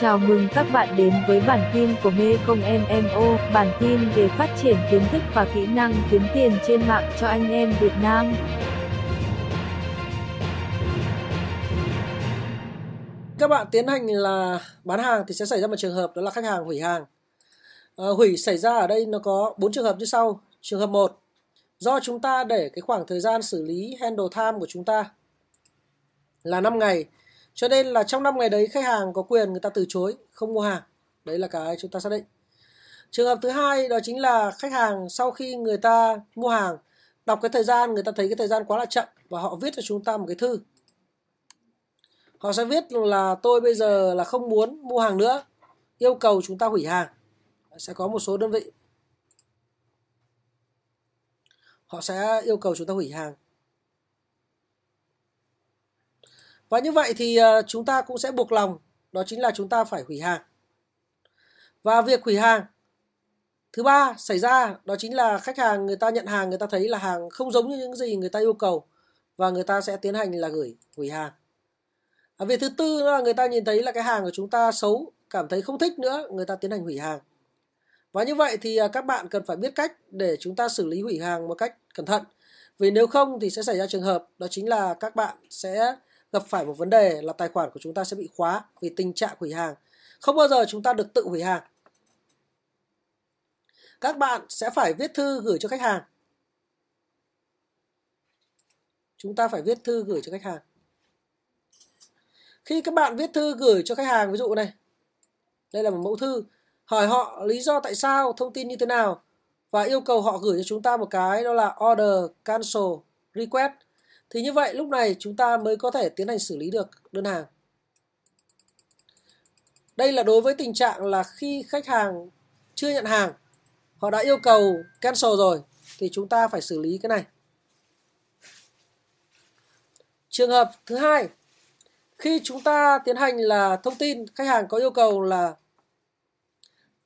Chào mừng các bạn đến với bản tin của Mê Công MMO, bản tin về phát triển kiến thức và kỹ năng kiếm tiền trên mạng cho anh em Việt Nam. Các bạn tiến hành là bán hàng thì sẽ xảy ra một trường hợp đó là khách hàng hủy hàng. À, hủy xảy ra ở đây nó có bốn trường hợp như sau. Trường hợp 1, do chúng ta để cái khoảng thời gian xử lý handle time của chúng ta là 5 ngày cho nên là trong 5 ngày đấy khách hàng có quyền người ta từ chối không mua hàng. Đấy là cái chúng ta xác định. Trường hợp thứ hai đó chính là khách hàng sau khi người ta mua hàng đọc cái thời gian người ta thấy cái thời gian quá là chậm và họ viết cho chúng ta một cái thư. Họ sẽ viết là tôi bây giờ là không muốn mua hàng nữa, yêu cầu chúng ta hủy hàng. Sẽ có một số đơn vị họ sẽ yêu cầu chúng ta hủy hàng Và như vậy thì ờ, chúng ta cũng sẽ buộc lòng đó chính là chúng ta phải hủy hàng. Và việc hủy hàng thứ ba xảy ra đó chính là khách hàng người ta nhận hàng người ta thấy là hàng không giống như những gì người ta yêu cầu và người ta sẽ tiến hành là gửi hủy hàng. À, việc thứ tư là người ta nhìn thấy là cái hàng của chúng ta xấu, cảm thấy không thích nữa, người ta tiến hành hủy hàng. Và như vậy thì à, các bạn cần phải biết cách để chúng ta xử lý hủy hàng một cách cẩn thận. Vì nếu không thì sẽ xảy ra trường hợp đó chính là các bạn sẽ gặp phải một vấn đề là tài khoản của chúng ta sẽ bị khóa vì tình trạng hủy hàng. Không bao giờ chúng ta được tự hủy hàng. Các bạn sẽ phải viết thư gửi cho khách hàng. Chúng ta phải viết thư gửi cho khách hàng. Khi các bạn viết thư gửi cho khách hàng, ví dụ này, đây là một mẫu thư, hỏi họ lý do tại sao, thông tin như thế nào và yêu cầu họ gửi cho chúng ta một cái đó là order cancel request thì như vậy lúc này chúng ta mới có thể tiến hành xử lý được đơn hàng. Đây là đối với tình trạng là khi khách hàng chưa nhận hàng, họ đã yêu cầu cancel rồi thì chúng ta phải xử lý cái này. Trường hợp thứ hai, khi chúng ta tiến hành là thông tin khách hàng có yêu cầu là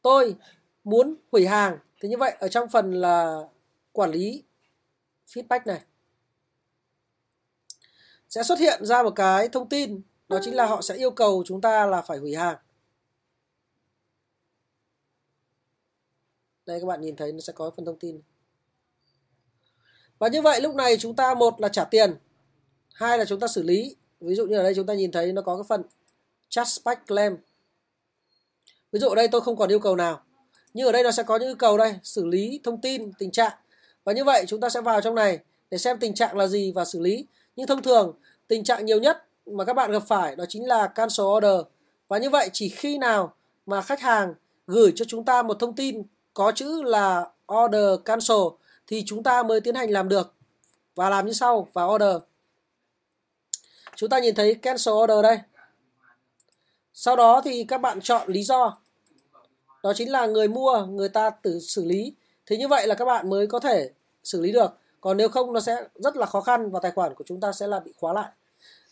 tôi muốn hủy hàng thì như vậy ở trong phần là quản lý feedback này sẽ xuất hiện ra một cái thông tin đó chính là họ sẽ yêu cầu chúng ta là phải hủy hàng. Đây các bạn nhìn thấy nó sẽ có phần thông tin. Và như vậy lúc này chúng ta một là trả tiền hai là chúng ta xử lý. Ví dụ như ở đây chúng ta nhìn thấy nó có cái phần chargeback claim. Ví dụ ở đây tôi không còn yêu cầu nào. Nhưng ở đây nó sẽ có những yêu cầu đây xử lý thông tin tình trạng. Và như vậy chúng ta sẽ vào trong này để xem tình trạng là gì và xử lý nhưng thông thường tình trạng nhiều nhất mà các bạn gặp phải đó chính là cancel order. Và như vậy chỉ khi nào mà khách hàng gửi cho chúng ta một thông tin có chữ là order cancel thì chúng ta mới tiến hành làm được. Và làm như sau và order. Chúng ta nhìn thấy cancel order đây. Sau đó thì các bạn chọn lý do. Đó chính là người mua, người ta tự xử lý. Thì như vậy là các bạn mới có thể xử lý được còn nếu không, nó sẽ rất là khó khăn và tài khoản của chúng ta sẽ là bị khóa lại.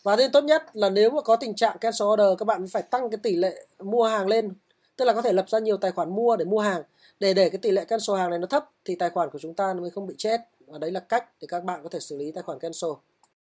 Và nên tốt nhất là nếu mà có tình trạng cancel order, các bạn phải tăng cái tỷ lệ mua hàng lên. Tức là có thể lập ra nhiều tài khoản mua để mua hàng. Để để cái tỷ lệ cancel hàng này nó thấp thì tài khoản của chúng ta mới không bị chết. Và đấy là cách để các bạn có thể xử lý tài khoản cancel.